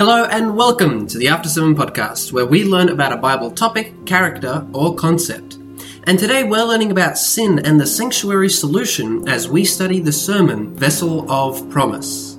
Hello and welcome to the After Sermon podcast, where we learn about a Bible topic, character, or concept. And today we're learning about sin and the sanctuary solution as we study the sermon Vessel of Promise.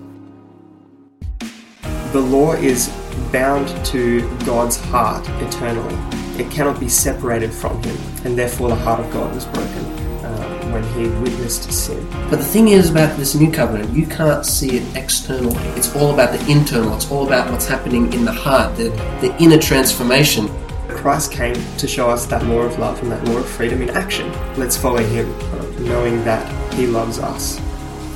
The law is bound to God's heart eternally. It cannot be separated from Him, and therefore the heart of God was broken Uh, when he witnessed sin. But the thing is about this new covenant, you can't see it externally. It's all about the internal, it's all about what's happening in the heart, the, the inner transformation. Christ came to show us that law of love and that law of freedom in action. Let's follow him, uh, knowing that he loves us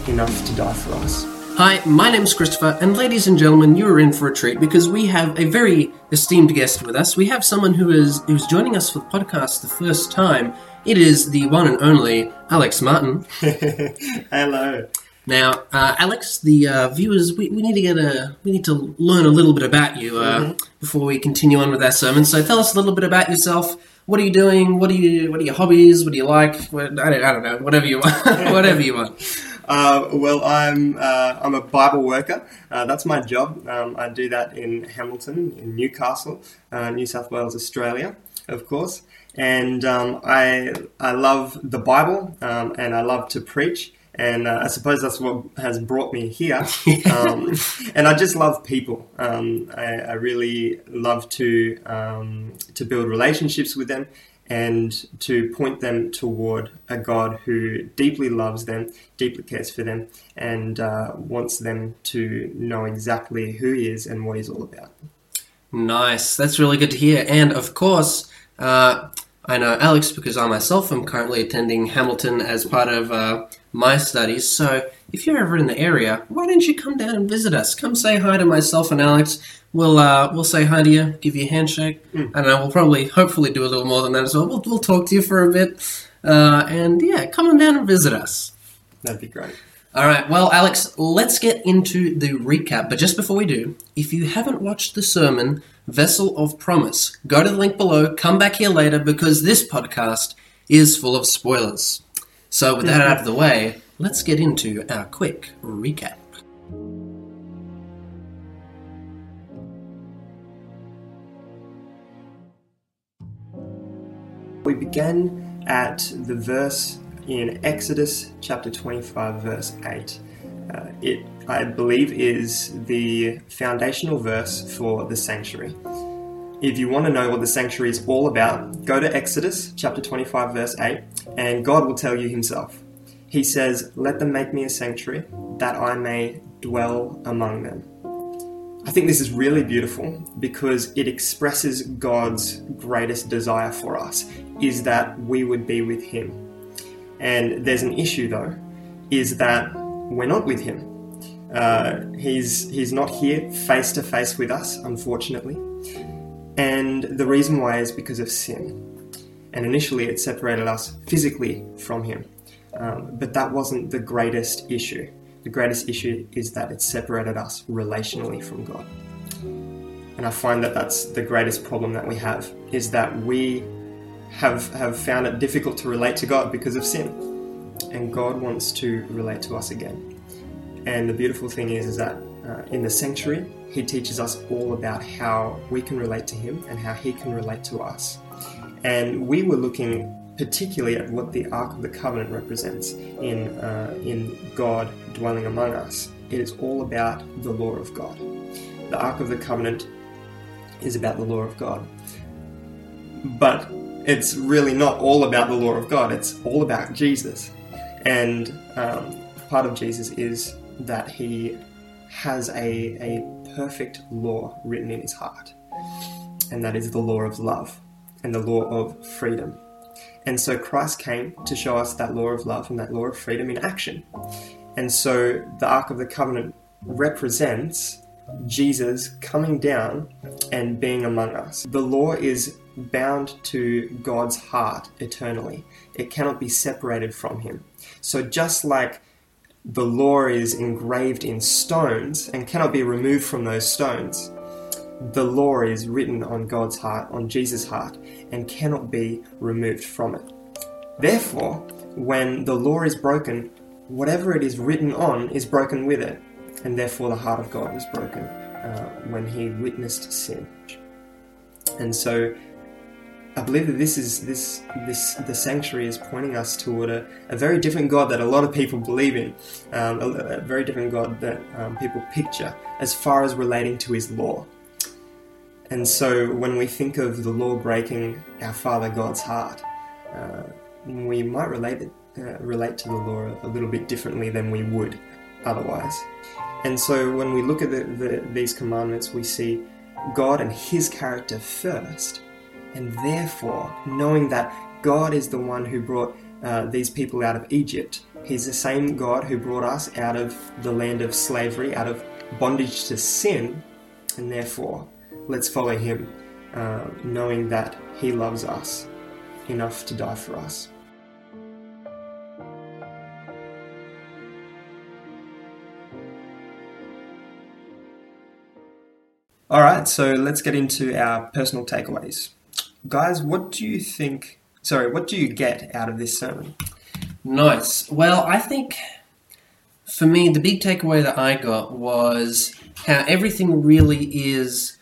enough to die for us. Hi, my name's Christopher, and ladies and gentlemen, you are in for a treat because we have a very esteemed guest with us. We have someone who is who's joining us for the podcast the first time. It is the one and only Alex Martin. Hello. Now, uh, Alex, the uh, viewers, we, we need to get a we need to learn a little bit about you uh, mm-hmm. before we continue on with our sermon. So, tell us a little bit about yourself. What are you doing? What are you? What are your hobbies? What do you like? What, I, don't, I don't know. Whatever you want. whatever you want. Uh, well, I'm uh, I'm a Bible worker. Uh, that's my job. Um, I do that in Hamilton, in Newcastle, uh, New South Wales, Australia, of course. And um, I I love the Bible, um, and I love to preach. And uh, I suppose that's what has brought me here. Um, and I just love people. Um, I, I, really love to um, to build relationships with them and to point them toward a God who deeply loves them, deeply cares for them, and uh, wants them to know exactly who He is and what He's all about. Nice. That's really good to hear. And of course, uh, I know Alex because I myself am currently attending Hamilton as part of uh, my studies. So if you're ever in the area, why don't you come down and visit us? Come say hi to myself and Alex. We'll uh, we'll say hi to you, give you a handshake, mm. and uh, we'll probably hopefully do a little more than that as well. We'll, we'll talk to you for a bit, uh, and yeah, come on down and visit us. That'd be great. All right, well, Alex, let's get into the recap. But just before we do, if you haven't watched the sermon Vessel of Promise, go to the link below. Come back here later because this podcast is full of spoilers. So, with that out of the way, let's get into our quick recap. We began at the verse in Exodus chapter 25, verse 8. Uh, it, I believe, is the foundational verse for the sanctuary. If you want to know what the sanctuary is all about, go to Exodus chapter 25, verse 8, and God will tell you Himself. He says, Let them make me a sanctuary, that I may dwell among them. I think this is really beautiful because it expresses God's greatest desire for us is that we would be with him. And there's an issue though, is that we're not with him. Uh, he's he's not here face to face with us, unfortunately. And the reason why is because of sin. And initially, it separated us physically from him. Um, but that wasn't the greatest issue. The greatest issue is that it separated us relationally from God. And I find that that's the greatest problem that we have is that we have have found it difficult to relate to God because of sin. And God wants to relate to us again. And the beautiful thing is is that uh, in the sanctuary, he teaches us all about how we can relate to him and how he can relate to us. And we were looking particularly at what the Ark of the Covenant represents in, uh, in God dwelling among us. It is all about the law of God. The Ark of the Covenant is about the law of God. But it's really not all about the law of God, it's all about Jesus. And um, part of Jesus is that he has a, a perfect law written in his heart, and that is the law of love and the law of freedom. And so Christ came to show us that law of love and that law of freedom in action. And so the Ark of the Covenant represents Jesus coming down and being among us. The law is bound to God's heart eternally, it cannot be separated from Him. So, just like the law is engraved in stones and cannot be removed from those stones, the law is written on God's heart, on Jesus' heart, and cannot be removed from it. Therefore, when the law is broken, whatever it is written on is broken with it, and therefore the heart of God was broken uh, when he witnessed sin. And so I believe that this is this this the sanctuary is pointing us toward a, a very different God that a lot of people believe in, um, a, a, very different God that um, people picture as far as relating to His law. And so when we think of the law breaking our Father God's heart, uh, we might relate uh, relate to the law a little bit differently than we would otherwise. And so when we look at the, the, these commandments, we see God and His character first and therefore, knowing that God is the one who brought uh, these people out of Egypt, He's the same God who brought us out of the land of slavery, out of bondage to sin, and therefore, let's follow Him, uh, knowing that He loves us enough to die for us. All right, so let's get into our personal takeaways guys, what do you think? Sorry, what do you get out of this sermon? Nice. Well, I think for me, the big takeaway that I got was how everything really is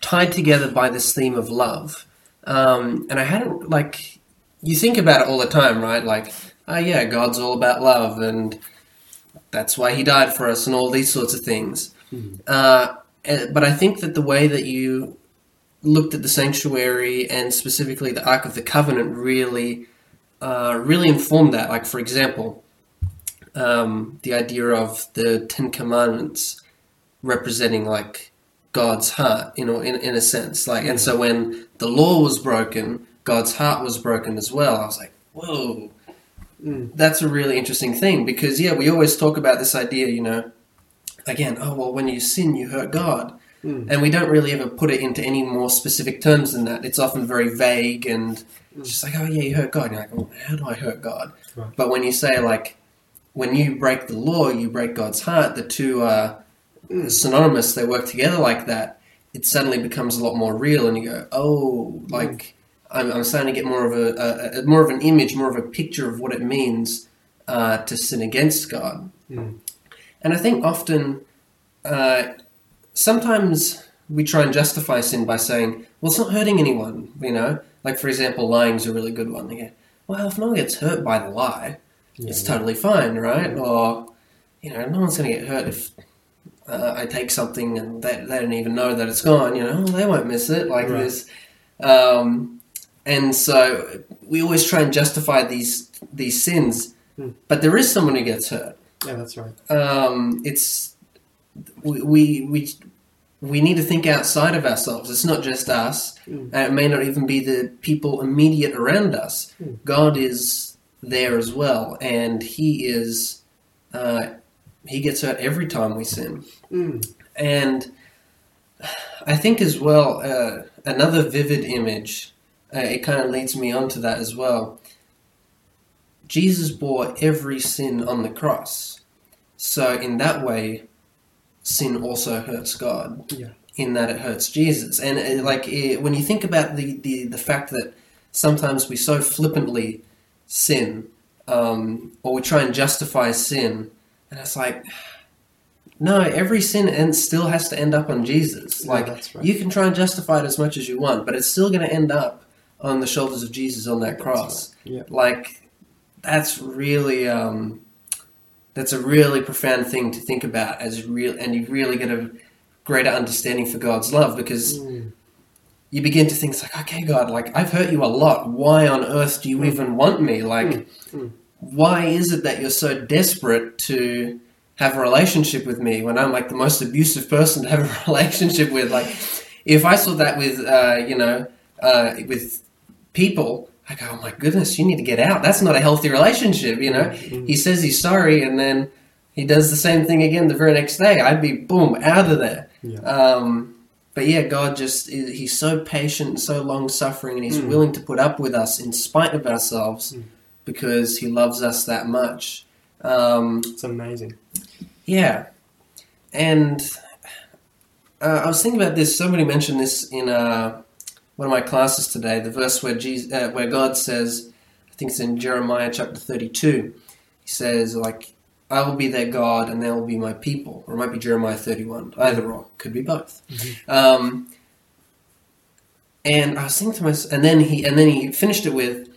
tied together by this theme of love. Um, and I hadn't, like, you think about it all the time, right? Like, oh, yeah, God's all about love, and that's why he died for us, and all these sorts of things. Mm-hmm. Uh, but I think that the way that you looked at the sanctuary and specifically the Ark of the Covenant really, uh, really informed that. Like, for example, um, the idea of the Ten Commandments representing like God's heart, you know, in, in a sense. Like, and so when the law was broken, God's heart was broken as well. I was like, whoa, mm. that's a really interesting thing because yeah, we always talk about this idea, you know, again, oh well, when you sin, you hurt God. Mm. And we don't really ever put it into any more specific terms than that. It's often very vague and mm. just like, oh yeah, you hurt God. And you're like, well, how do I hurt God? Right. But when you say like, when you break the law, you break God's heart. The two are mm. synonymous. They work together like that. It suddenly becomes a lot more real, and you go, oh, like mm. I'm, I'm starting to get more of a, a, a, more of an image, more of a picture of what it means uh, to sin against God. Mm. And I think often uh, sometimes we try and justify sin by saying, well, it's not hurting anyone, you know? Like, for example, lying's a really good one. They well, if no one gets hurt by the lie, yeah, it's yeah. totally fine, right? Or, you know, no one's going to get hurt if uh, I take something and they, they don't even know that it's gone, you know? they won't miss it, like right. this. Um, and so we always try and justify these these sins, hmm. but there is someone who gets hurt. Yeah, that's right. Um, it's we, we we we need to think outside of ourselves. It's not just us. Mm. it may not even be the people immediate around us. Mm. God is there as well, and He is. Uh, he gets hurt every time we sin, mm. and I think as well uh, another vivid image. Uh, it kind of leads me on to that as well. Jesus bore every sin on the cross, so in that way, sin also hurts God. Yeah. In that it hurts Jesus, and uh, like it, when you think about the, the the fact that sometimes we so flippantly sin, um, or we try and justify sin, and it's like, no, every sin and still has to end up on Jesus. Yeah, like right. you can try and justify it as much as you want, but it's still going to end up on the shoulders of Jesus on that cross. Right. Yeah. Like that's really um, that's a really profound thing to think about as real, and you really get a greater understanding for God's love because mm. you begin to think like, okay, God, like I've hurt you a lot. Why on earth do you mm. even want me? Like, mm. why is it that you're so desperate to have a relationship with me when I'm like the most abusive person to have a relationship with? Like, if I saw that with, uh, you know, uh, with people, I go, oh my goodness, you need to get out. That's not a healthy relationship, you know? Mm-hmm. He says he's sorry and then he does the same thing again the very next day. I'd be, boom, out of there. Yeah. Um, but yeah, God just, he's so patient, so long suffering, and he's mm. willing to put up with us in spite of ourselves mm. because he loves us that much. Um, it's amazing. Yeah. And uh, I was thinking about this, somebody mentioned this in. Uh, one of my classes today, the verse where Jesus, uh, where God says, I think it's in Jeremiah chapter 32, he says, like, I will be their God and they will be my people. Or it might be Jeremiah 31. Either or. Could be both. Um, and I was thinking to myself, and then he and then he finished it with,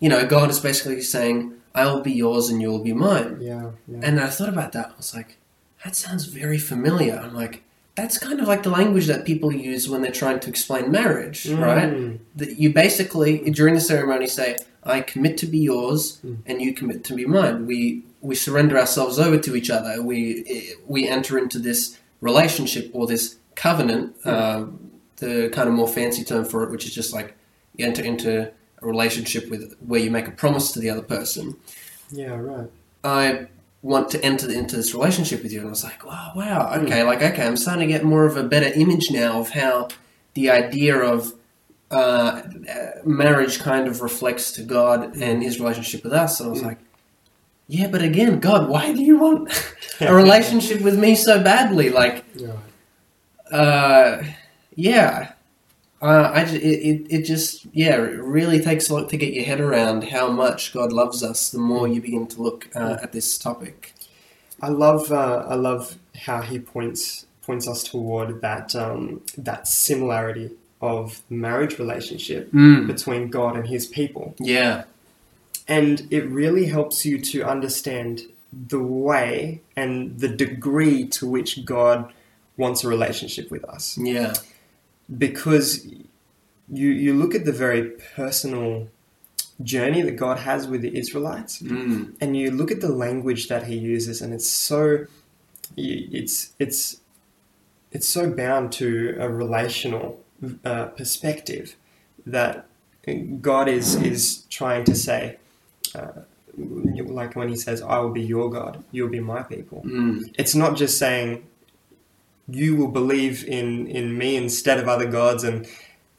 you know, God is basically saying, "I will be yours and you will be mine." Yeah. yeah. And I thought about that. I was like, that sounds very familiar. I'm like, that's kind of like the language that people use when they're trying to explain marriage, right? Mm. That you basically during the ceremony say, "I commit to be yours, Mm. and you commit to be mine." We we surrender ourselves over to each other. We we enter into this relationship or this covenant. Uh, the kind of more fancy term for it, which is just like you enter into a relationship with where you make a promise to the other person. Yeah. Right. I want to enter into this relationship with you. And I was like, wow, wow, okay, like, okay, I'm starting to get more of a better image now of how the idea of uh, marriage kind of reflects to God and his relationship with us. And I was like, yeah, but again, God, why do you want a relationship with me so badly? Like, Yeah. uh, yeah. Uh, I, it, it, it just, yeah, it really takes a lot to get your head around how much God loves us the more you begin to look uh, at this topic. I love uh, I love how he points points us toward that um, that similarity of the marriage relationship Mm. between God and His people, Yeah. and it really helps you to understand the way and the degree to which God wants a relationship with us, Yeah. Because you you look at the very personal journey that God has with the Israelites, Mm. and you look at the language that he uses and it's so it's it's it's so bound to a relational uh, perspective that God is is trying to say uh, like when he says I will be your God you'll be my people Mm. it's not just saying you will believe in in me instead of other gods and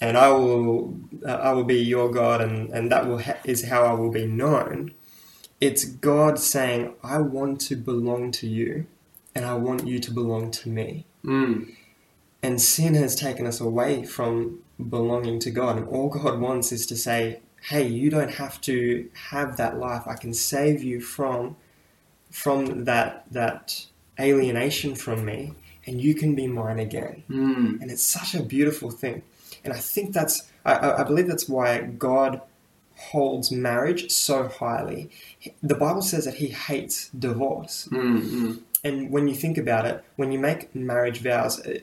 and I will uh, I will be your God and and that will ha- is how I will be known. It's God saying I want to belong to you and I want you to belong to me. Mm. and sin has taken us away from belonging to God and all God wants is to say hey you don't have to have that life. I can save you from from that that alienation from me and you can be mine again Mm. and it's such a beautiful thing and I think that's I, I believe that's why God holds marriage so highly the Bible says that he hates divorce Mm. Mm. and when you think about it, when you make marriage vows, uh,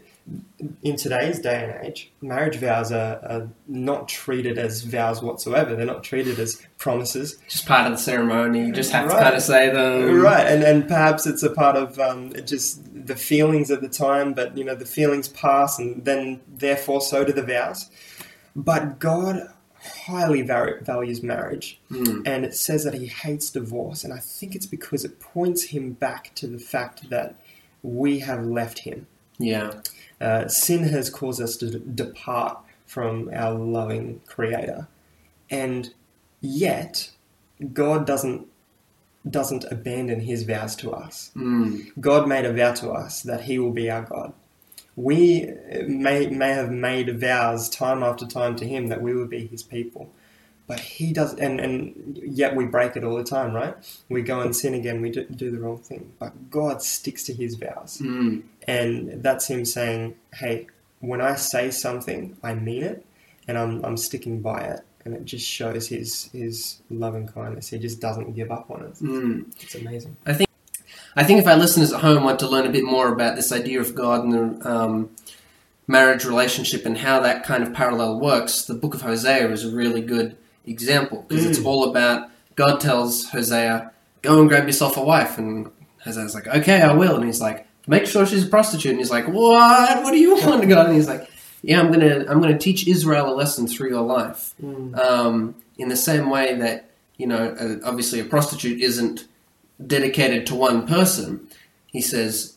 in today's day and age, marriage vows are, are not treated as vows whatsoever. They're not treated as promises. Just part of the ceremony. You just have to kind of say them. right. And, and perhaps it's a part of um, just the feelings at the time, but you know, the feelings pass and then therefore so do the vows. But God highly var- values marriage Mm. and it says that he hates divorce. And I think it's because it points him back to the fact that we have left him. Yeah. Uh, sin has caused us to d- depart from our loving Creator, and yet God doesn't doesn't abandon His vows to us. Mm. God made a vow to us that He will be our God. We may may have made vows time after time to Him that we would be His people, but He does, and and yet we break it all the time, right? We go and sin again. We do, do the wrong thing, but God sticks to His vows. Mm. And that's him saying, hey, when I say something, I mean it, and I'm, I'm sticking by it. And it just shows his, his love and kindness. He just doesn't give up on it. Mm. It's amazing. I think I think if our listeners at home want to learn a bit more about this idea of God and the um, marriage relationship and how that kind of parallel works, the book of Hosea is a really good example because it's Mm. all about God tells Hosea, go and grab yourself a wife. And Hosea's like, okay, I will. And he's like, make sure she's a prostitute. And he's like, what? What do you want, God? And he's like, yeah, I'm gonna I'm gonna teach Israel a lesson through your life. Um, in the same way that you know, uh, obviously a prostitute isn't dedicated to one person. He says,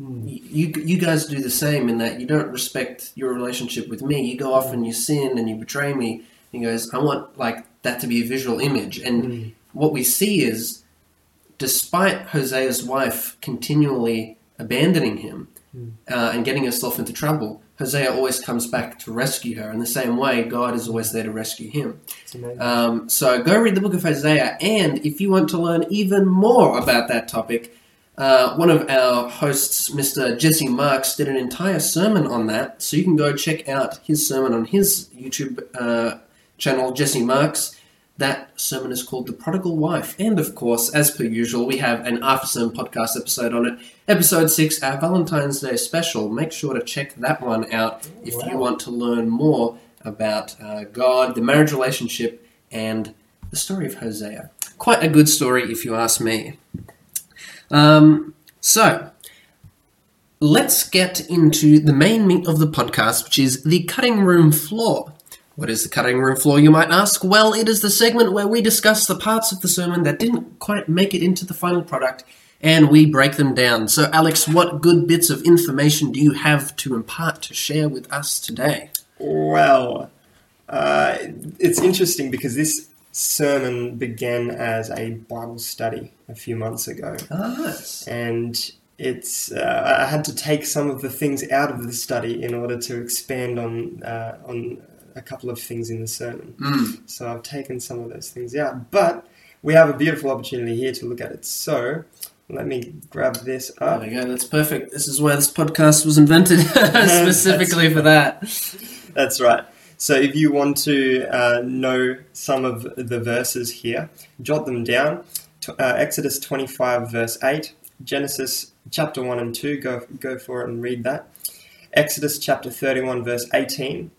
Mm. you you guys do the same in that you don't respect your relationship with me. You go off and you sin and you betray me. He goes, I want like that to be a visual image. And Mm. what we see is, despite Hosea's wife continually abandoning him, uh, and getting herself into trouble, Hosea always comes back to rescue her. In the same way, God is always there to rescue him. Um, so go read the book of Hosea, and if you want to learn even more about that topic, uh, one of our hosts, Mr. Jesse Marks, did an entire sermon on that. So you can go check out his sermon on his YouTube uh, channel, Jesse Marks. That sermon is called The Prodigal Wife. And of course, as per usual, we have an after sermon podcast episode on it. Episode 6, our Valentine's Day special. Make sure to check that one out if you want to learn more about uh, God, the marriage relationship, and the story of Hosea. Quite a good story, if you ask me. Um, so, let's get into the main meat of the podcast, which is the cutting room floor. What is the cutting room floor, you might ask? Well, it is the segment where we discuss the parts of the sermon that didn't quite make it into the final product and we break them down. So, Alex, what good bits of information do you have to impart to share with us today? Well, uh, it's interesting because this sermon began as a Bible study a few months ago, Ah, nice. and it's uh, I had to take some of the things out of the study in order to expand on uh, on a couple of things in the sermon. Mm. So I've taken some of those things out, but we have a beautiful opportunity here to look at it. So let me grab this up. There we go. That's perfect. This is why this podcast was invented specifically for that. That's right. So if you want to uh, know some of the verses here, jot them down. Uh, Exodus 25, verse 8, Genesis chapter 1 and 2, go, go for it and read that. Exodus chapter 31, verse 18.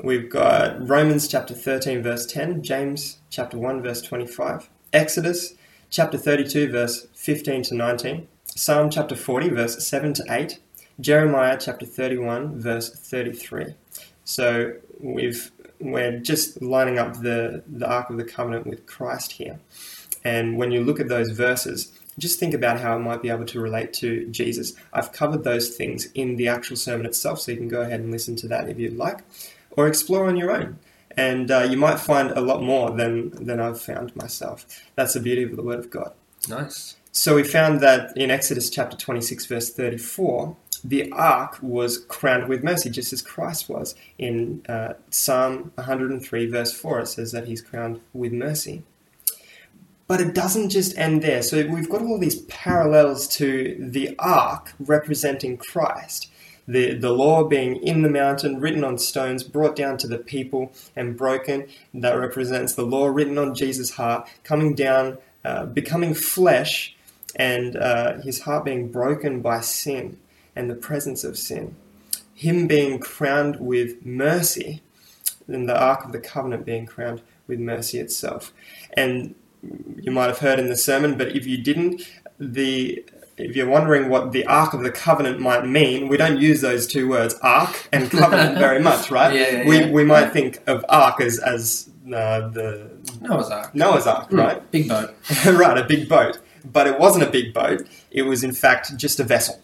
We've got Romans chapter 13, verse 10, James chapter 1, verse 25, Exodus chapter 32, verse 15 to 19, Psalm chapter 40, verse 7 to 8, Jeremiah chapter 31, verse 33. So we've we're just lining up the, the Ark of the Covenant with Christ here. And when you look at those verses, just think about how I might be able to relate to Jesus. I've covered those things in the actual sermon itself, so you can go ahead and listen to that if you'd like, or explore on your own. And uh, you might find a lot more than, than I've found myself. That's the beauty of the Word of God. Nice. So we found that in Exodus chapter 26, verse 34, the ark was crowned with mercy, just as Christ was. In uh, Psalm 103, verse 4, it says that he's crowned with mercy. But it doesn't just end there. So we've got all these parallels to the ark representing Christ. The, the law being in the mountain, written on stones, brought down to the people and broken. That represents the law written on Jesus' heart, coming down, uh, becoming flesh, and uh, his heart being broken by sin and the presence of sin. Him being crowned with mercy, and the Ark of the Covenant being crowned with mercy itself. And you might have heard in the sermon, but if you didn't, the if you're wondering what the Ark of the Covenant might mean, we don't use those two words, Ark and Covenant, very much, right? Yeah, yeah, we, yeah. we might think of Ark as, as uh, the Noah's Ark. Noah's Ark, Mm, right? Big boat. right, a big boat. But it wasn't a big boat, it was in fact just a vessel.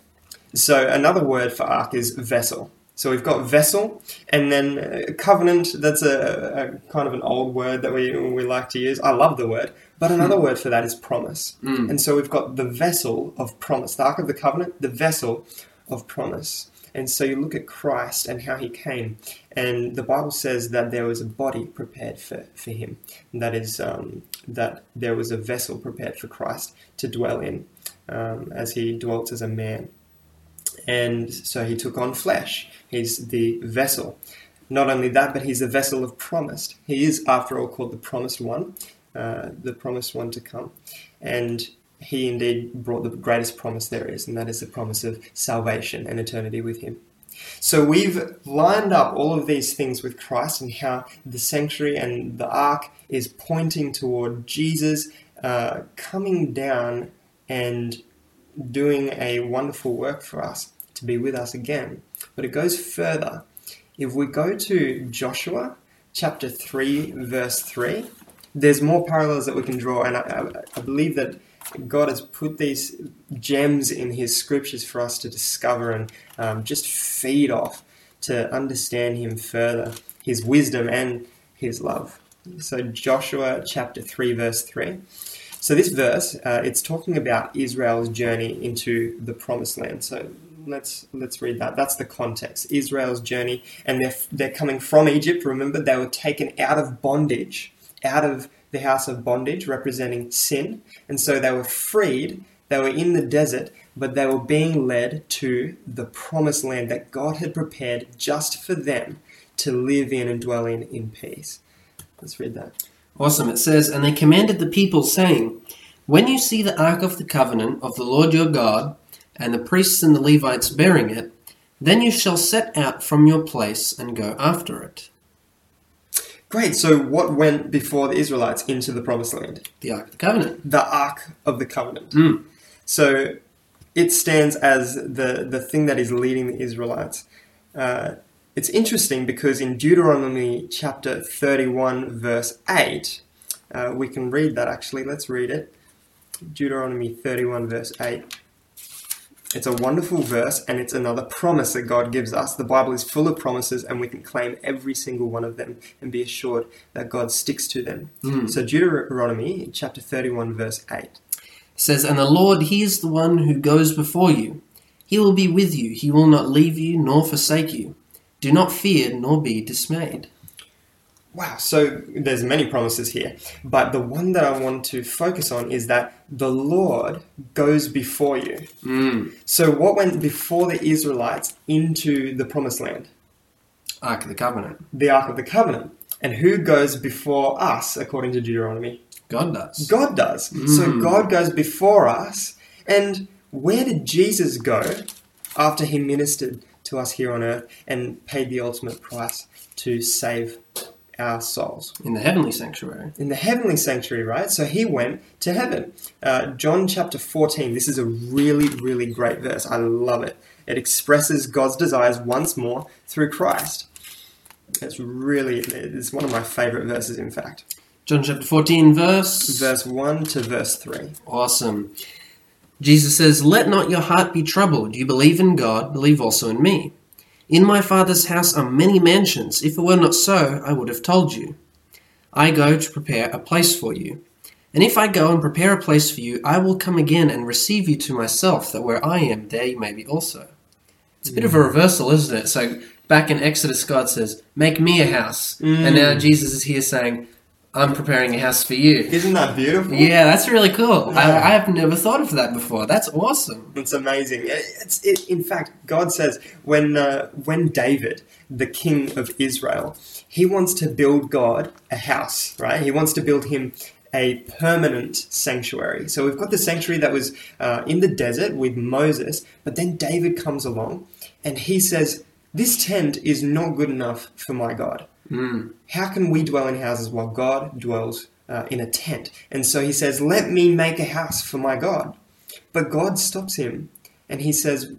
So another word for ark is vessel. So we've got vessel, and then uh, covenant. That's a, a kind of an old word that we we like to use. I love the word, but another word for that is promise. Mm. And so we've got the vessel of promise, the ark of the covenant, the vessel of promise. And so you look at Christ and how he came, and the Bible says that there was a body prepared for, for him. And that is um, that there was a vessel prepared for Christ to dwell in, um, as he dwelt as a man. And so he took on flesh. He's the vessel. Not only that, but he's the vessel of promised. He is, after all, called the promised one, uh, the promised one to come. And he indeed brought the greatest promise there is, and that is the promise of salvation and eternity with him. So we've lined up all of these things with Christ and how the sanctuary and the ark is pointing toward Jesus uh, coming down and doing a wonderful work for us be with us again. But it goes further. If we go to Joshua chapter 3, verse 3, there's more parallels that we can draw, and I, I, I believe that God has put these gems in His scriptures for us to discover and um, just feed off to understand Him further, His wisdom and His love. So, Joshua chapter 3, verse 3. So, this verse, uh, it's talking about Israel's journey into the promised land. So, let's let's read that. That's the context. Israel's journey, and they're they're coming from Egypt. Remember, they were taken out of bondage, out of the house of bondage, representing sin, and so they were freed. They were in the desert, but they were being led to the promised land that God had prepared just for them to live in and dwell in in peace. Let's read that. Awesome. It says, And they commanded the people, saying, When you see the ark of the covenant of the Lord your God, and the priests and the Levites bearing it, then you shall set out from your place and go after it. Great. So, what went before the Israelites into the promised land? The ark of the covenant. The ark of the covenant. Mm. So, it stands as the, the thing that is leading the Israelites. Uh, it's interesting because in Deuteronomy chapter 31, verse 8, uh, we can read that actually. Let's read it. Deuteronomy 31, verse 8. It's a wonderful verse and it's another promise that God gives us. The Bible is full of promises and we can claim every single one of them and be assured that God sticks to them. Mm. So, Deuteronomy chapter 31, verse 8. Says, And the Lord, He is the one who goes before you. He will be with you. He will not leave you nor forsake you. Do not fear nor be dismayed. Wow, so there's many promises here, but the one that I want to focus on is that the Lord goes before you. Mm. So, what went before the Israelites into the promised land? Ark of the covenant. The Ark of the Covenant. And who goes before us, according to Deuteronomy? God does. God does. So, Mm. God goes before us. And where did Jesus go after he ministered to us here on earth and paid the ultimate price to save our souls? In the heavenly sanctuary. in the heavenly sanctuary, right? So he went to heaven. Uh, John chapter 14, this is a really, really great verse. I love it. It expresses God's desires once more through Christ. It's really, it's one of my favorite verses, in fact. John chapter 14, verse. Verse 1 to verse 3. Awesome. Jesus says, Let not your heart be troubled. You believe in God, believe also in me. In my Father's house are many mansions. If it were not so, I would have told you. I go to prepare a place for you. And if I go and prepare a place for you, I will come again and receive you to myself, that where I am, there you may be also. It's a bit of a mm. reversal, isn't it? So back in Exodus, God says, Make me a house. And now mm. Jesus is here saying, I'm preparing a house for you. Isn't that beautiful? Yeah, that's really cool. I, Yeah. I have never thought of that before. That's awesome. It's amazing. It's, it, in fact, God says when uh, when David, the king of Israel, he wants to build God a house, right? He wants to build him a permanent sanctuary. So we've got the sanctuary that was uh, in the desert with Moses, but then David comes along and he says, "This tent is not good enough for my God." Mm. how can we dwell in houses while God dwells uh, in a tent? And so he says, Let me make a house for my God. But God stops him and he says,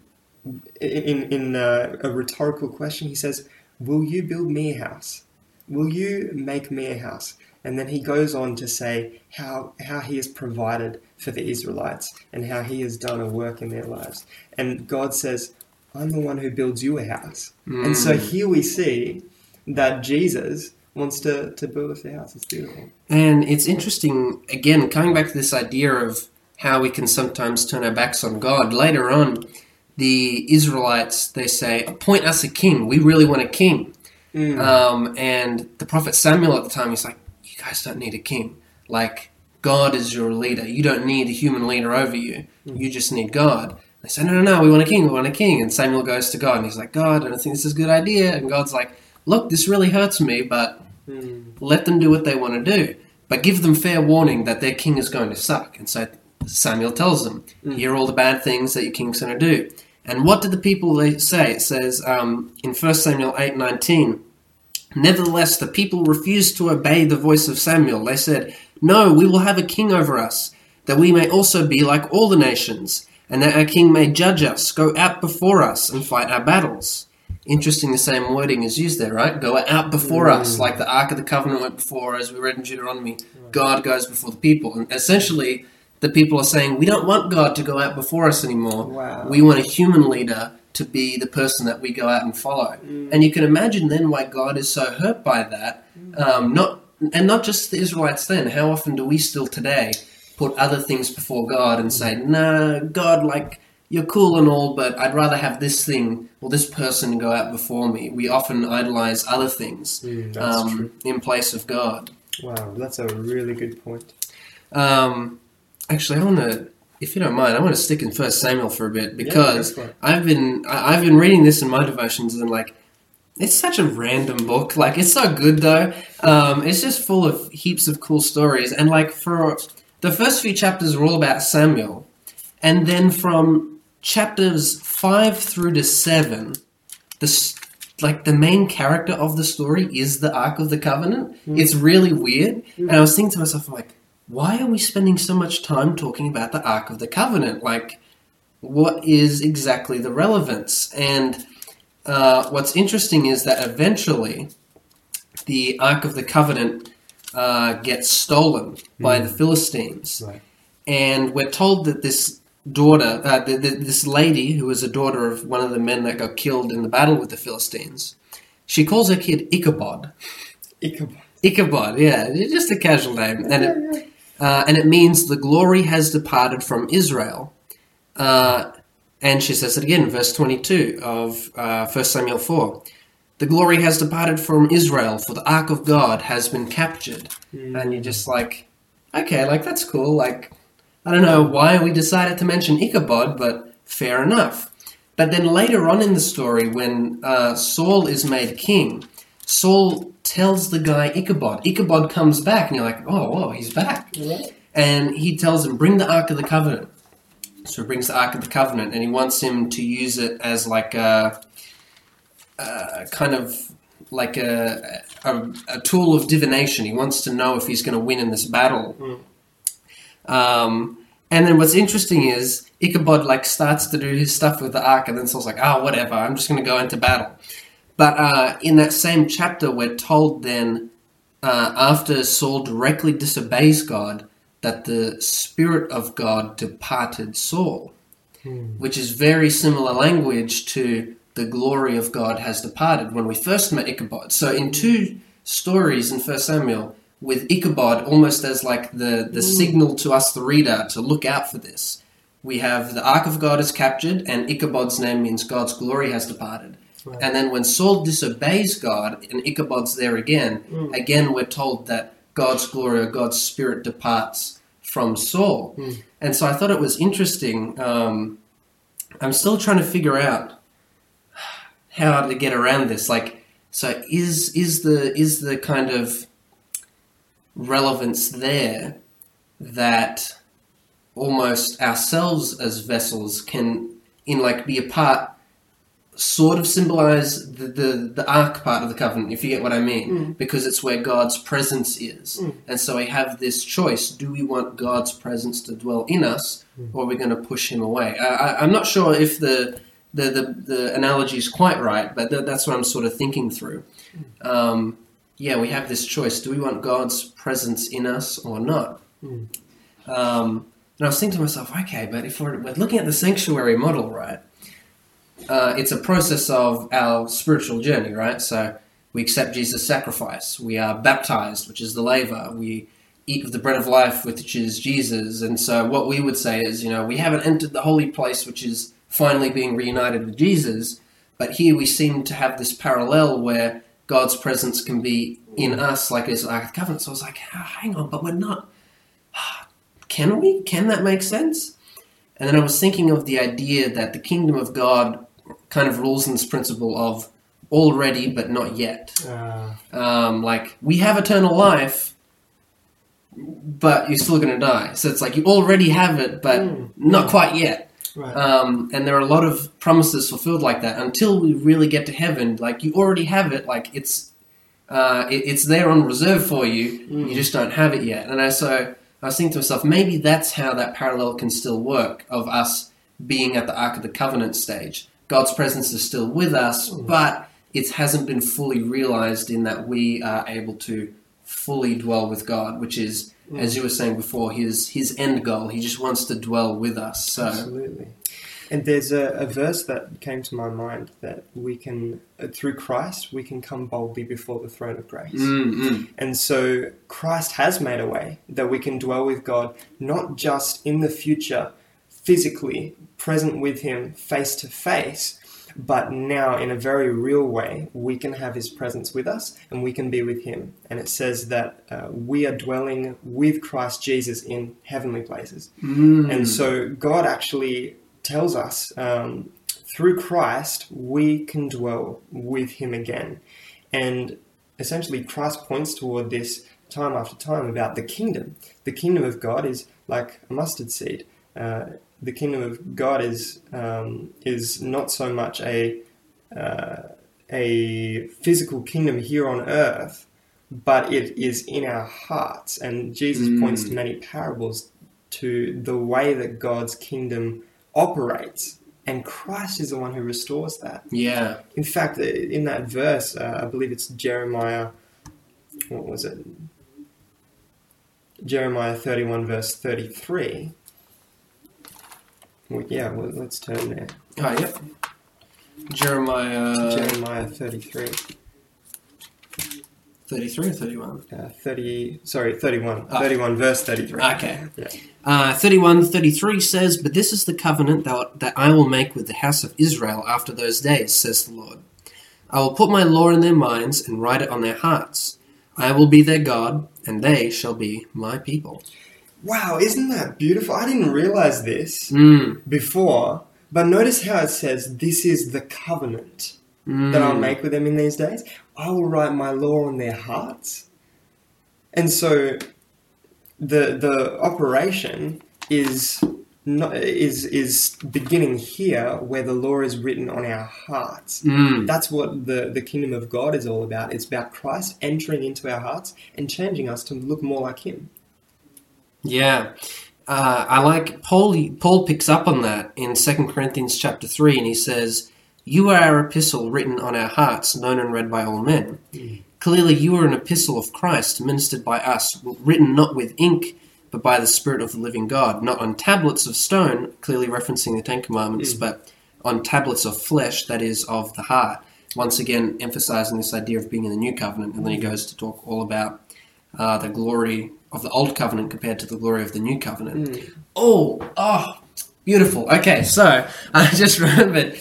in, in uh, a rhetorical question, he says, Will you build me a house? Will you make me a house? And then he goes on to say how, how he has provided for the Israelites and how he has done a work in their lives. And God says, I'm the one who builds you a house. And so here we see that Jesus wants to, to build us a house. It's beautiful. And it's interesting, again, coming back to this idea of how we can sometimes turn our backs on God. Later on, the Israelites, they say, appoint us a king. We really want a king. Mm. Um, and the prophet Samuel at the time, he's like, you guys don't need a king. Like, God is your leader. You don't need a human leader over you. You just need God. They say, no, no, no, we want a king, we want a king. And Samuel goes to God and he's like, God, I don't think this is a good idea. And God's like, look, this really hurts me, but Mm. let them do what they want to do. But give them fair warning that their king is going to suck. And so Samuel tells them, here are all the bad things that your king's going to do. And what did the people say? It says um, in 1 Samuel 8 19, Nevertheless, the people refused to obey the voice of Samuel. They said, No, we will have a king over us, that we may also be like all the nations, and that our king may judge us, go out before us, and fight our battles. Interesting, the same wording is used there, right? Go out before us, mm. like the Ark of the Covenant went before, as we read in Deuteronomy. God goes before the people. And essentially, the people are saying, We don't want God to go out before us anymore. Wow. We want a human leader to be the person that we go out and follow. Mm. And you can imagine then why God is so hurt by that. Mm. Um, not and not just the Israelites then. How often do we still today put other things before God and say, "No, God, like you're cool and all, but I'd rather have this thing or this person go out before me. We often idolize other things Mm, um, in place of God. Wow, that's a really good point. Um, actually, I want to, if you don't mind, I want to stick in First Samuel for a bit because yeah, go for it. I've been I've been reading this in my devotions and like it's such a random book. Like it's so good though. Um, it's just full of heaps of cool stories and like for the first few chapters are all about Samuel, and then from chapters five through to seven, this like the main character of the story is the Ark of the Covenant. It's really weird, and I was thinking to myself like, why are we spending so much time talking about the Ark of the Covenant? Like, what is exactly the relevance? And uh, what's interesting is that eventually the Ark of the Covenant uh, gets stolen by the Philistines. Right. And we're told that this daughter, uh, th- th- this lady who was a daughter of one of the men that got killed in the battle with the Philistines, she calls her kid Ichabod. Ichabod. Ichabod, yeah, just a casual name. And it, uh, and it means the glory has departed from Israel. Uh, and she says it again, verse 22 of uh, 1 Samuel 4. The glory has departed from Israel, for the ark of God has been captured. And you're just like, okay, like that's cool. Like, I don't know why we decided to mention Ichabod, but fair enough. But then later on in the story, when uh, Saul is made king, Saul tells the guy Ichabod. Ichabod comes back, and you're like, oh, whoa, he's back. Yeah. And he tells him, bring the Ark of the Covenant. So he brings the Ark of the Covenant, and he wants him to use it as like a, a kind of like a, a, a tool of divination. He wants to know if he's going to win in this battle. Um, and then what's interesting is Ichabod like starts to do his stuff with the Ark, and then Saul's like, oh, whatever, I'm just going to go into battle. But uh, in that same chapter, we're told then, uh, after Saul directly disobeys God, that the Spirit of God departed Saul, which is very similar language to the glory of God has departed when we first met Ichabod. So in two stories in First Samuel, with Ichabod almost as like the, the mm. signal to us, the reader, to look out for this. We have the Ark of God is captured, and Ichabod's name means God's glory has departed. Right. And then when Saul disobeys God and Ichabod's there again, mm. again we're told that God's glory or God's spirit departs from Saul. Mm. And so I thought it was interesting. Um, I'm still trying to figure out how to get around this. Like, so is is the is the kind of relevance there that almost ourselves as vessels can in like be a part sort of symbolize the, the, the ark part of the covenant, if you get what I mean, mm. because it's where God's presence is. Mm. And so we have this choice do we want God's presence to dwell in us, mm. or are we going to push him away? I, I, I'm not sure if the, the, the, the analogy is quite right, but th- that's what I'm sort of thinking through. Um, yeah, we have this choice do we want God's presence in us or not? Um, and I was thinking to myself, okay, but if we're, we're looking at the sanctuary model, right? uh, it's a process of our spiritual journey, right? So we accept Jesus' sacrifice. We are baptized, which is the laver. We eat of the bread of life, which is Jesus. And so what we would say is, you know, we haven't entered the holy place, which is finally being reunited with Jesus. But here we seem to have this parallel where God's presence can be in us, like as Ark of the Covenant. So I was like, "Ah, hang on, but we're not. Can we? Can that make sense? And then I was thinking of the idea that the kingdom of God kind of rules in this principle of already but not yet. Uh, Um, like we have eternal life, but you're still going to die. So it's like you already have it, but Mm. not quite yet. Right. Um, and there are a lot of promises fulfilled like that until we really get to heaven. Like you already have it. Like it's uh, it, it's there on reserve for you. Mm. You just don't have it yet. And I so I was thinking to myself, maybe that's how that parallel can still work of us being at the Ark of the Covenant stage. God's presence is still with us, but it hasn't been fully realized in that we are able to fully dwell with God, which is, as you were saying before, his his end goal. He just wants to dwell with us. So Absolutely. And there's a, a verse that came to my mind that we can, uh, through Christ, we can come boldly before the throne of grace. Mm, mm. And so Christ has made a way that we can dwell with God, not just in the future physically present with him face to face, but now in a very real way, we can have his presence with us and we can be with him. And it says that uh, we are dwelling with Christ Jesus in heavenly places. Mm. And so God actually tells us um, through Christ, we can dwell with him again. And essentially, Christ points toward this time after time about the kingdom. The kingdom of God is like a mustard seed. Uh, the kingdom of God is um, is not so much a uh, a physical kingdom here on earth, but it is in our hearts. And Jesus Mm. points to many parables to the way that God's kingdom operates, and Christ is the one who restores that. Yeah. In fact, in that verse, uh, I believe it's Jeremiah. What was it? Jeremiah thirty-one, verse thirty-three. Well, yeah, well, let's turn there. Oh, yep. Jeremiah Jeremiah 33, 33 or 31? uh, 30, sorry, 31, Ah. 31, verse 33. Okay. Yeah. Uh, 31 33 says, But this is the covenant that, that I will make with the house of Israel after those days, says the Lord. I will put my law in their minds and write it on their hearts. I will be their God, and they shall be my people. Wow, isn't that beautiful? I didn't realize this Mm, before, but notice how it says, This is the covenant mm. that I'll make with them in these days. I will write my law on their hearts. And so the the operation is not, is is beginning here where the law is written on our hearts. Mm. That's what the, the kingdom of God is all about. It's about Christ entering into our hearts and changing us to look more like Him. Yeah. Uh, I like Paul. Paul picks up on that in 2 Corinthians chapter 3, and he says, You are our epistle written on our hearts, known and read by all men. Clearly, you are an epistle of Christ, ministered by us, written not with ink, but by the Spirit of the living God, not on tablets of stone, clearly referencing the Ten Commandments, but on tablets of flesh, that is, of the heart. Once again, emphasizing this idea of being in the new covenant, and then he goes to talk all about uh, the glory of the old covenant compared to the glory of the new covenant. Oh, oh, beautiful. Okay, so I just remembered.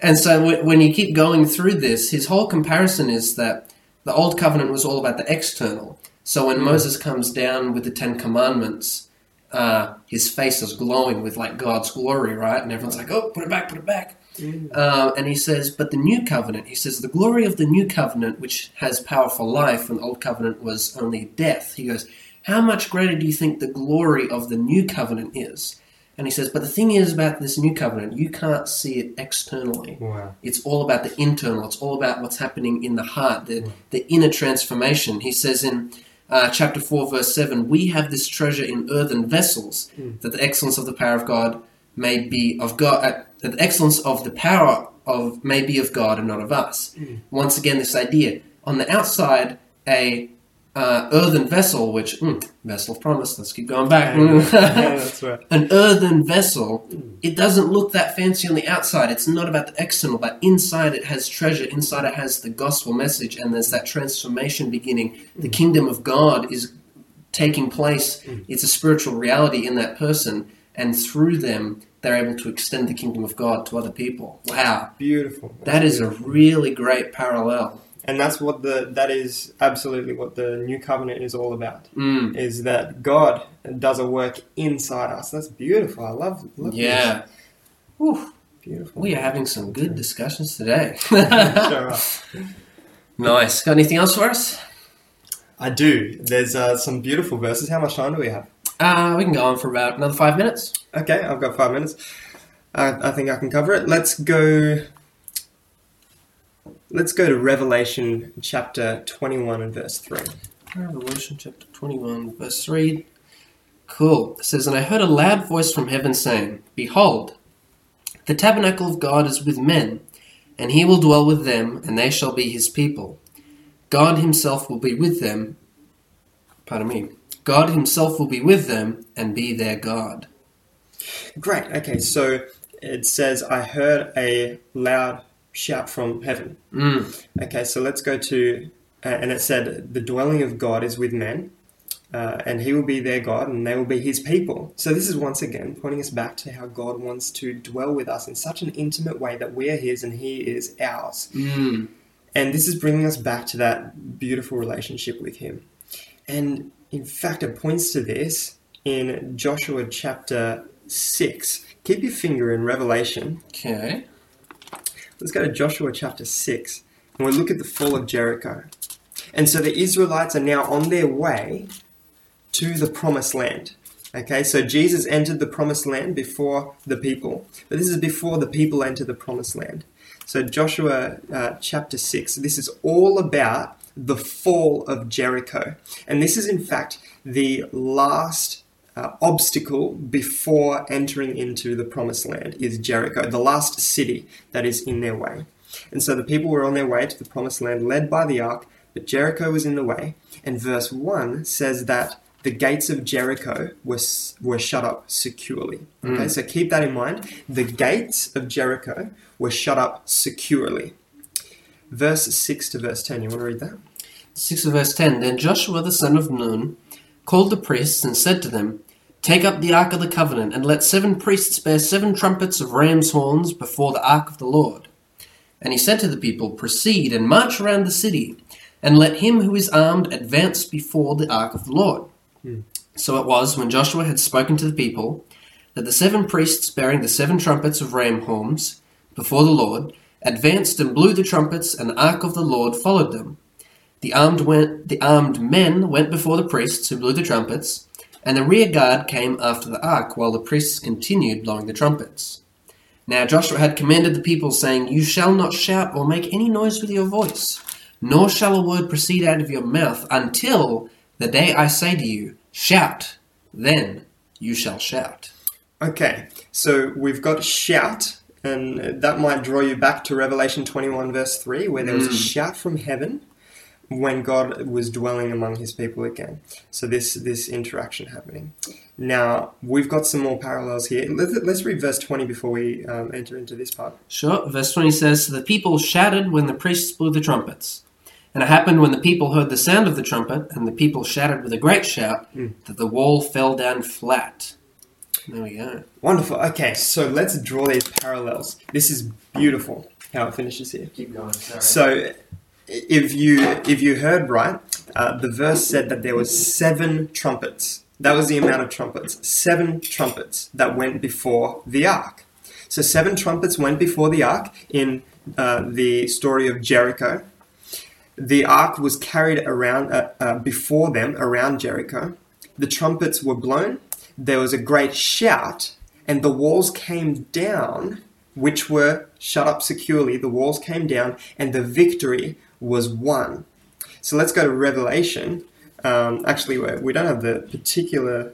And so w- when you keep going through this, his whole comparison is that the old covenant was all about the external. So when Moses comes down with the Ten Commandments, uh, his face is glowing with like God's glory, right? And everyone's like, "Oh, put it back, put it back." Um, and he says, but the new covenant, he says, the glory of the new covenant, which has power for life, and the old covenant was only death. He goes, how much greater do you think the glory of the new covenant is? And he says, but the thing is about this new covenant, you can't see it externally. Wow. It's all about the internal. It's all about what's happening in the heart, the, the inner transformation. He says in uh, chapter 4, verse 7, We have this treasure in earthen vessels, that the excellence of the power of God may be of God, uh, that the excellence of the power of may be of God and not of us. Once again, this idea on the outside, a uh, earthen vessel, which mm, vessel of promise. Let's keep going back. yeah, that's right. An earthen vessel. It doesn't look that fancy on the outside. It's not about the external, but inside it has treasure. Inside it has the gospel message, and there's that transformation beginning. The kingdom of God is taking place. It's a spiritual reality in that person, and through them, they're able to extend the kingdom of God to other people. Wow, Beautiful. that is a really great parallel. And that's what the that is absolutely what the new covenant is all about. Mm. Is that God does a work inside us. That's beautiful. I love, love Yeah. Beautiful. We are having some good discussions today. Nice. Got anything else for us? I do. There's uh, some beautiful verses. How much time do we have? Uh, we can go on for about another five minutes. Okay, I've got five minutes. I, I think I can cover it. Let's go. Let's go to Revelation chapter 21 and verse 3. Revelation chapter 21, verse 3. Cool. It says, And I heard a loud voice from heaven saying, Behold, the tabernacle of God is with men, and he will dwell with them, and they shall be his people. God himself will be with them. Pardon me. God himself will be with them and be their God. Great. Okay, so it says, I heard a loud shout from heaven. Mm. Okay, so let's go to, uh, and it said, the dwelling of God is with men, uh, and he will be their God, and they will be his people. So, this is once again pointing us back to how God wants to dwell with us in such an intimate way that we are his and he is ours. Mm. And this is bringing us back to that beautiful relationship with him. And in fact, it points to this in Joshua chapter 6. Keep your finger in Revelation. Okay. Let's go to Joshua chapter 6, and we'll look at the fall of Jericho. And so the Israelites are now on their way to the promised land. Okay, so Jesus entered the promised land before the people, but this is before the people enter the promised land. So, Joshua uh, chapter 6, this is all about the fall of Jericho. And this is, in fact, the last uh, obstacle before entering into the promised land is Jericho, the last city that is in their way. And so the people were on their way to the promised land led by the ark, but Jericho was in the way. And verse 1 says that the gates of Jericho were, were shut up securely. Okay, Mm. so keep that in mind. The gates of Jericho were shut up securely. Verse 6 to verse 10, you want to read that? 6 to verse 10 Then Joshua the son of Nun called the priests and said to them, Take up the ark of the covenant, and let seven priests bear seven trumpets of ram's horns before the ark of the Lord. And he said to the people, Proceed and march around the city, and let him who is armed advance before the ark of the Lord. Hmm. So it was, when Joshua had spoken to the people, that the seven priests bearing the seven trumpets of ram horns before the Lord advanced and blew the trumpets, and the ark of the Lord followed them. The armed, went, the armed men went before the priests who blew the trumpets, and the rear guard came after the ark, while the priests continued blowing the trumpets. Now Joshua had commanded the people, saying, You shall not shout or make any noise with your voice, nor shall a word proceed out of your mouth until the day I say to you, Shout, then you shall shout. Okay, so we've got shout, and that might draw you back to Revelation 21, verse 3, where there was a Mm. shout from heaven when God was dwelling among his people again. So, this, this interaction happening. Now, we've got some more parallels here. Let's, let's read verse 20 before we um, enter into this part. Sure. Verse 20 says, the people shouted when the priests blew the trumpets. And it happened when the people heard the sound of the trumpet, and the people shouted with a great shout, Mm. that the wall fell down flat. There we go. Wonderful. Okay, so let's draw these parallels. This is beautiful how it finishes here. Keep going. Sorry. So, if you if you heard right, uh, the verse said that there was seven trumpets. That was the amount of trumpets. Seven trumpets that went before the ark. So seven trumpets went before the ark in uh, the story of Jericho. The ark was carried around uh, uh, before them around Jericho. The trumpets were blown. There was a great shout, and the walls came down, which were shut up securely. The walls came down, and the victory was one. So let's go to Revelation. Um, actually, we we don't have the particular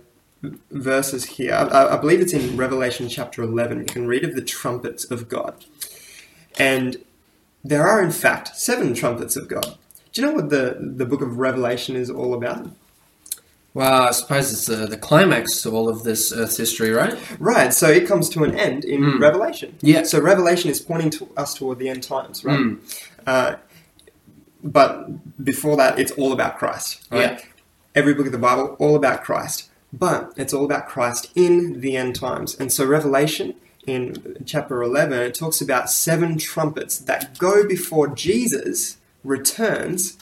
verses here. I, I believe it's in Revelation chapter 11. You can read of the trumpets of God. And there are, in fact, seven trumpets of God. Do you know what the, the book of Revelation is all about? Well, I suppose it's uh, the climax to all of this Earth's history, right? Right, so it comes to an end in Mm. Revelation. Yeah. So Revelation is pointing to us toward the end times, right? Mm. Uh, but before that, it's all about Christ. Right? Yeah. Every book of the Bible, all about Christ. But it's all about Christ in the end times. And so Revelation in chapter 11, it talks about seven trumpets that go before Jesus returns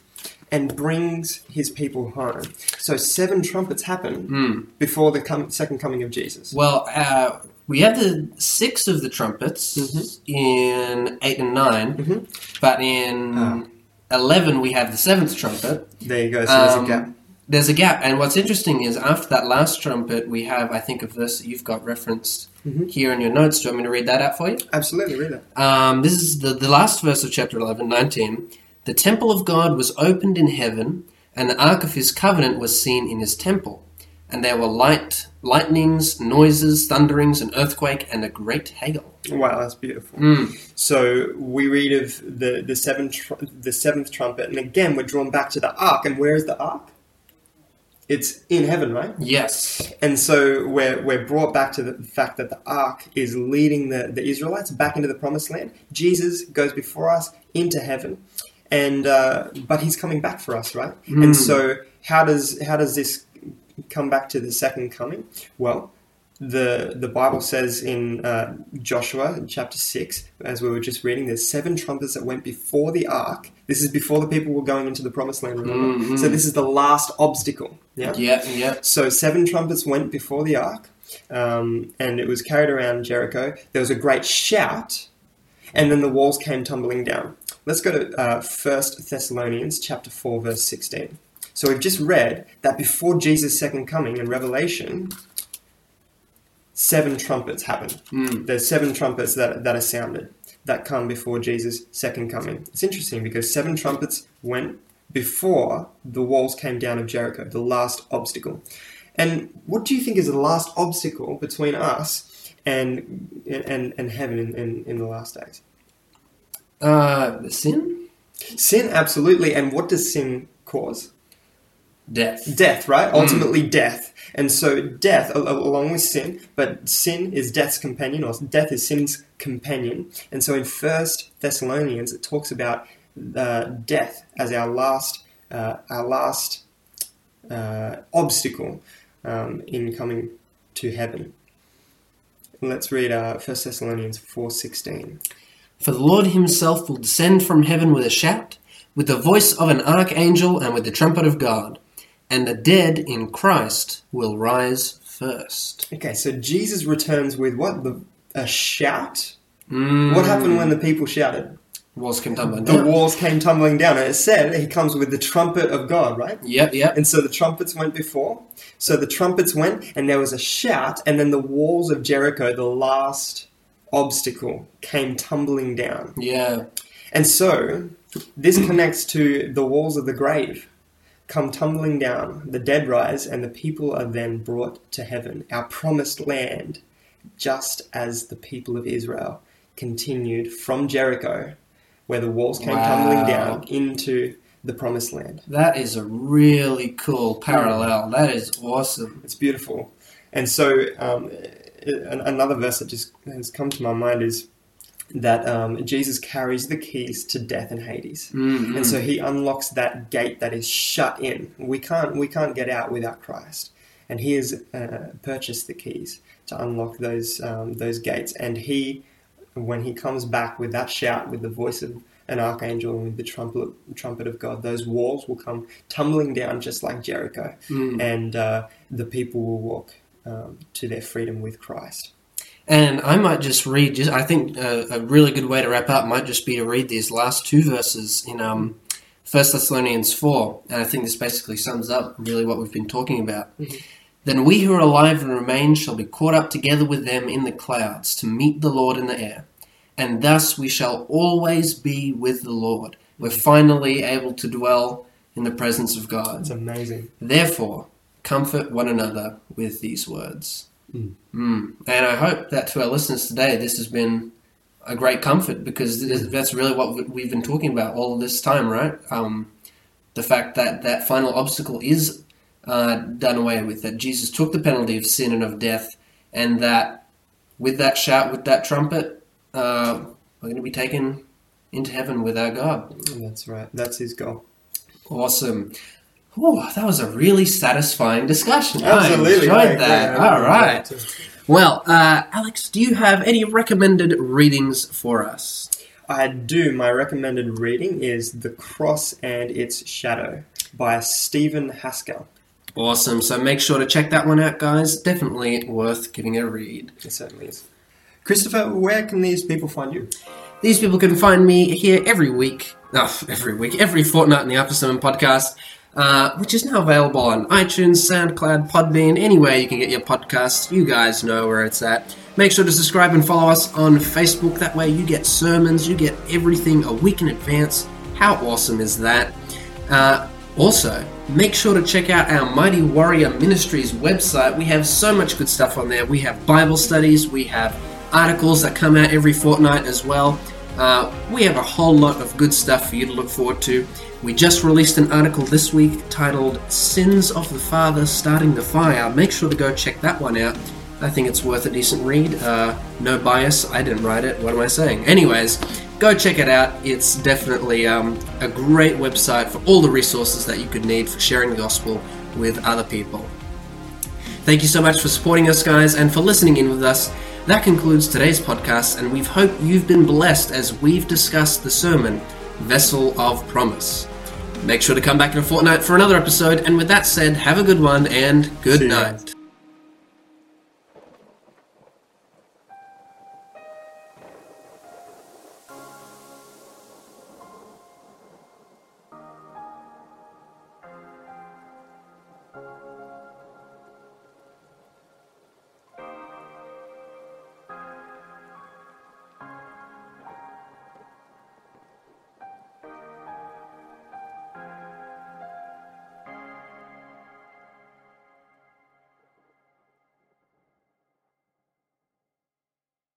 and brings his people home. So seven trumpets happen Mm. before the com- second coming of Jesus. Well, uh, we have the six of the trumpets Mhm. in 8 and 9, Mhm. but in Ah. 11 we have the seventh trumpet. There you go. So there's a Um, gap. There's a gap, and what's interesting is after that last trumpet, we have, I think, a verse that you've got referenced Mhm. here in your notes. Do you want me to read that out for you? Absolutely, read that. Um, this is the, the last verse of chapter 11, 19. The temple of God was opened in heaven, and the ark of his covenant was seen in his temple. And there were light, lightnings, noises, thunderings, an earthquake, and a great hail. Wow, that's beautiful. Mm. So we read of the the seventh tr- the seventh trumpet, and again we're drawn back to the ark. And where is the ark? It's in heaven, right? Yes. And so we're we're brought back to the fact that the ark is leading the, the Israelites back into the promised land. Jesus goes before us into heaven, and uh, but he's coming back for us, right? Mm. And so how does how does this come back to the second coming? Well, the the Bible says in uh, Joshua chapter six, as we were just reading, there's seven trumpets that went before the ark. This is before the people were going into the promised land. Remember, Mhm. so this is the last obstacle. Yeah. Yeah, yeah. So seven trumpets went before the ark, um, and it was carried around Jericho. There was a great shout, and then the walls came tumbling down. Let's go to uh, Thessalonians chapter 4, verse 16. So we've just read that before Jesus' second coming in Revelation, seven trumpets happen. Mm. There's seven trumpets that, that are sounded that come before Jesus' second coming. It's interesting because seven trumpets went before the walls came down of Jericho, the last obstacle. And what do you think is the last obstacle between us and and, and heaven in, in, in the last days? Uh, sin? Sin, absolutely. And what does sin cause? Death. Death, right? Ultimately, death. And so, death, al- al- along with sin, but sin is death's companion, or death is sin's companion. And so, in First Thessalonians, it talks about uh, death as our last, uh, our last uh, obstacle um, in coming to heaven. Let's read uh, 1 Thessalonians four sixteen. For the Lord himself will descend from heaven with a shout, with the voice of an archangel, and with the trumpet of God. And the dead in Christ will rise first. Okay, so Jesus returns with what? The, a shout? Mm. What happened when the people shouted? Walls came tumbling the down. The walls came tumbling down. And it said he comes with the trumpet of God, right? Yep, yep. And so the trumpets went before. So the trumpets went, and there was a shout, and then the walls of Jericho, the last obstacle, came tumbling down. Yeah. And so this connects to the walls of the grave come tumbling down, the dead rise, and the people are then brought to heaven, our promised land, just as the people of Israel continued from Jericho, where the walls came Wow. tumbling down into the promised land. That is a really cool parallel. That is awesome. It's beautiful. And so, um, another verse that just has come to my mind is that um, Jesus carries the keys to death and Hades. Mm, And so he unlocks that gate that is shut in. We can't we can't get out without Christ. And he has uh, purchased the keys to unlock those um, those gates. And he, when he comes back with that shout, with the voice of an archangel and with the trumpet trumpet of God, those walls will come tumbling down just like Jericho, mm. and uh, the people will walk um, to their freedom with Christ. And I might just read. Just I think uh, a really good way to wrap up might just be to read these last two verses in um, First Thessalonians four, and I think this basically sums up really what we've been talking about. Mhm. Then we who are alive and remain shall be caught up together with them in the clouds to meet the Lord in the air, and thus we shall always be with the Lord. We're finally able to dwell in the presence of God. It's amazing. Therefore, comfort one another with these words. Mm. Mm. And I hope that to our listeners today, this has been a great comfort because this- that's really what we- we've been talking about all this time, right? Um, the fact that that final obstacle is uh, done away with, that Jesus took the penalty of sin and of death, and that with that shout, with that trumpet, uh, we're going to be taken into heaven with our God. That's right. That's his goal. Awesome. Oh, that was a really satisfying discussion. Absolutely. I enjoyed that. I All right. that. Well, uh, Alex, do you have any recommended readings for us? I do. My recommended reading is The Cross and Its Shadow by Stephen Haskell. Awesome. So make sure to check that one out, guys. Definitely worth giving it a read. It certainly is. Christopher, where can these people find you? These people can find me here every week. Oh, every week, every fortnight in the After Sermon podcast, uh, which is now available on iTunes, SoundCloud, Podbean, anywhere you can get your podcasts. You guys know where it's at. Make sure to subscribe and follow us on Facebook. That way you get sermons, you get everything a week in advance. How awesome is that? Uh, also, make sure to check out our Mighty Warrior Ministries website. We have so much good stuff on there. We have Bible studies, we have articles that come out every fortnight as well. Uh, we have a whole lot of good stuff for you to look forward to. We just released an article this week titled Sins of the Father Starting the Fire. Make sure to go check that one out. I think it's worth a decent read. Uh, no bias, I didn't write it. What am I saying? Anyways, go check it out. It's definitely um, a great website for all the resources that you could need for sharing the gospel with other people. Thank you so much for supporting us, guys, and for listening in with us. That concludes today's podcast, and we hope you've been blessed as we've discussed the sermon, Vessel of Promise. Make sure to come back in a fortnight for another episode, and with that said, have a good one and good night.